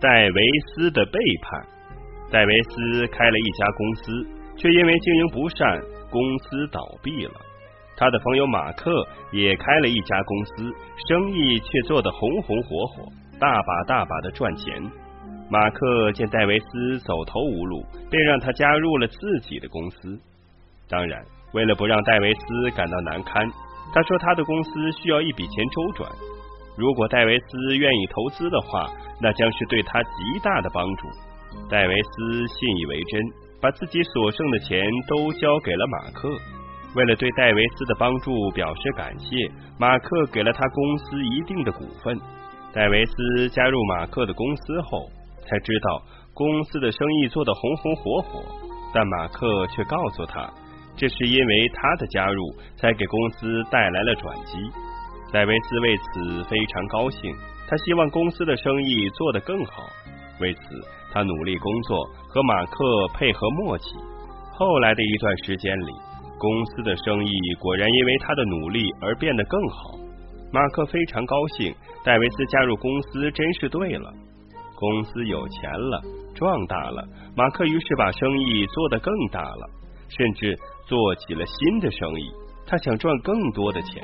戴维斯的背叛。戴维斯开了一家公司，却因为经营不善，公司倒闭了。他的朋友马克也开了一家公司，生意却做得红红火火，大把大把的赚钱。马克见戴维斯走投无路，便让他加入了自己的公司。当然，为了不让戴维斯感到难堪，他说他的公司需要一笔钱周转。如果戴维斯愿意投资的话，那将是对他极大的帮助。戴维斯信以为真，把自己所剩的钱都交给了马克。为了对戴维斯的帮助表示感谢，马克给了他公司一定的股份。戴维斯加入马克的公司后，才知道公司的生意做得红红火火，但马克却告诉他，这是因为他的加入才给公司带来了转机。戴维斯为此非常高兴，他希望公司的生意做得更好。为此，他努力工作，和马克配合默契。后来的一段时间里，公司的生意果然因为他的努力而变得更好。马克非常高兴，戴维斯加入公司真是对了。公司有钱了，壮大了，马克于是把生意做得更大了，甚至做起了新的生意。他想赚更多的钱。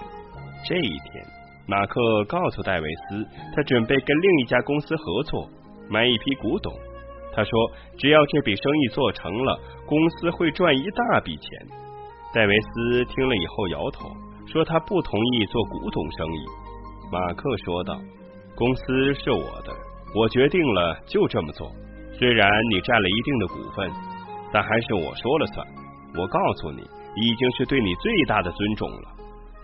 这一天，马克告诉戴维斯，他准备跟另一家公司合作，买一批古董。他说，只要这笔生意做成了，公司会赚一大笔钱。戴维斯听了以后摇头，说他不同意做古董生意。马克说道：“公司是我的，我决定了就这么做。虽然你占了一定的股份，但还是我说了算。我告诉你，已经是对你最大的尊重了。”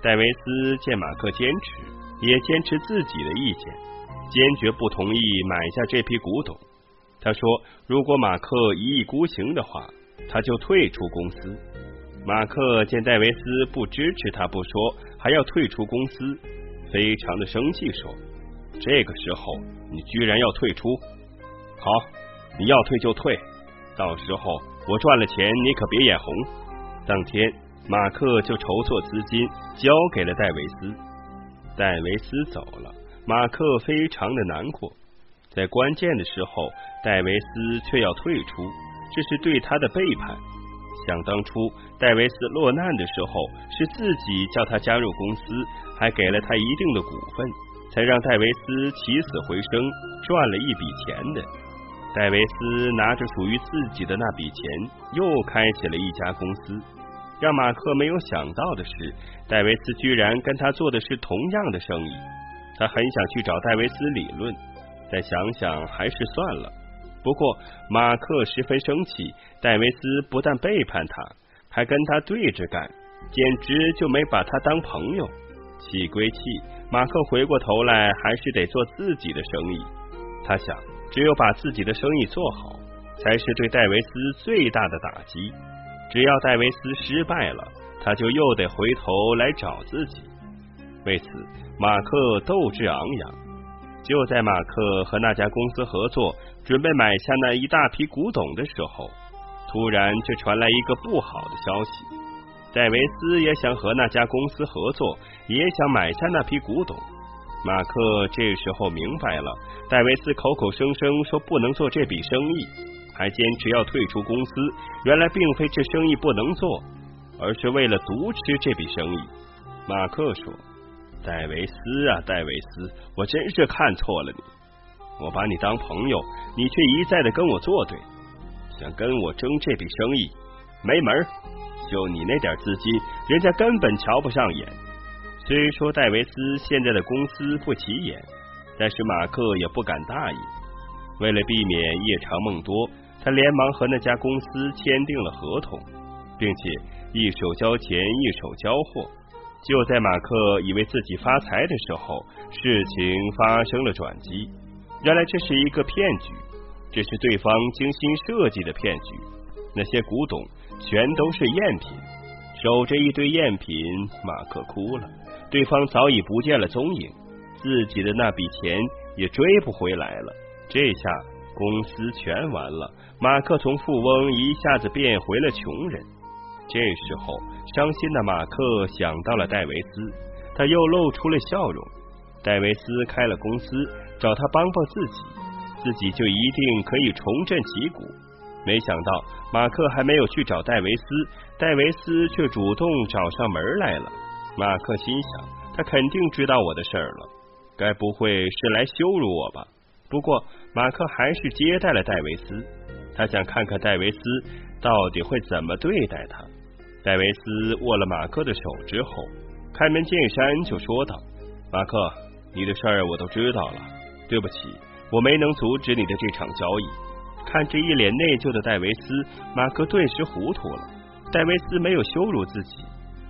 戴维斯见马克坚持，也坚持自己的意见，坚决不同意买下这批古董。他说：“如果马克一意孤行的话，他就退出公司。”马克见戴维斯不支持他不说，还要退出公司，非常的生气，说：“这个时候你居然要退出？好，你要退就退，到时候我赚了钱，你可别眼红。”当天。马克就筹措资金，交给了戴维斯。戴维斯走了，马克非常的难过。在关键的时候，戴维斯却要退出，这是对他的背叛。想当初，戴维斯落难的时候，是自己叫他加入公司，还给了他一定的股份，才让戴维斯起死回生，赚了一笔钱的。戴维斯拿着属于自己的那笔钱，又开启了一家公司。让马克没有想到的是，戴维斯居然跟他做的是同样的生意。他很想去找戴维斯理论，再想想还是算了。不过马克十分生气，戴维斯不但背叛他，还跟他对着干，简直就没把他当朋友。气归气，马克回过头来还是得做自己的生意。他想，只有把自己的生意做好，才是对戴维斯最大的打击。只要戴维斯失败了，他就又得回头来找自己。为此，马克斗志昂扬。就在马克和那家公司合作，准备买下那一大批古董的时候，突然却传来一个不好的消息。戴维斯也想和那家公司合作，也想买下那批古董。马克这时候明白了，戴维斯口口声声说不能做这笔生意。还坚持要退出公司，原来并非这生意不能做，而是为了独吃这笔生意。马克说：“戴维斯啊，戴维斯，我真是看错了你。我把你当朋友，你却一再的跟我作对，想跟我争这笔生意，没门！就你那点资金，人家根本瞧不上眼。虽说戴维斯现在的公司不起眼，但是马克也不敢大意。为了避免夜长梦多。”他连忙和那家公司签订了合同，并且一手交钱一手交货。就在马克以为自己发财的时候，事情发生了转机。原来这是一个骗局，这是对方精心设计的骗局。那些古董全都是赝品，守着一堆赝品，马克哭了。对方早已不见了踪影，自己的那笔钱也追不回来了。这下公司全完了。马克从富翁一下子变回了穷人。这时候，伤心的马克想到了戴维斯，他又露出了笑容。戴维斯开了公司，找他帮帮自己，自己就一定可以重振旗鼓。没想到马克还没有去找戴维斯，戴维斯却主动找上门来了。马克心想，他肯定知道我的事儿了，该不会是来羞辱我吧？不过马克还是接待了戴维斯，他想看看戴维斯到底会怎么对待他。戴维斯握了马克的手之后，开门见山就说道：“马克，你的事儿我都知道了，对不起，我没能阻止你的这场交易。”看着一脸内疚的戴维斯，马克顿时糊涂了。戴维斯没有羞辱自己，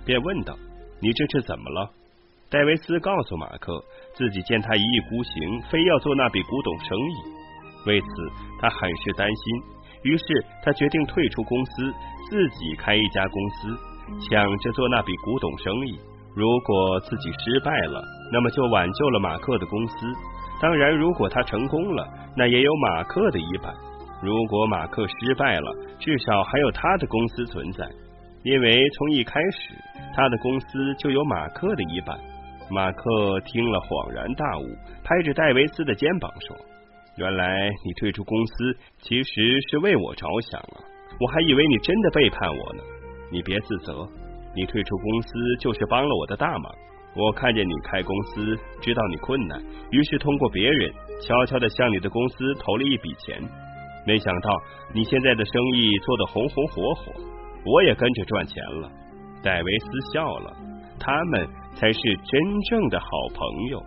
便问道：“你这是怎么了？”戴维斯告诉马克，自己见他一意孤行，非要做那笔古董生意，为此他很是担心。于是他决定退出公司，自己开一家公司，抢着做那笔古董生意。如果自己失败了，那么就挽救了马克的公司。当然，如果他成功了，那也有马克的一半。如果马克失败了，至少还有他的公司存在，因为从一开始他的公司就有马克的一半。马克听了恍然大悟，拍着戴维斯的肩膀说：“原来你退出公司其实是为我着想啊！我还以为你真的背叛我呢。你别自责，你退出公司就是帮了我的大忙。我看见你开公司，知道你困难，于是通过别人悄悄的向你的公司投了一笔钱。没想到你现在的生意做得红红火火，我也跟着赚钱了。”戴维斯笑了，他们。才是真正的好朋友。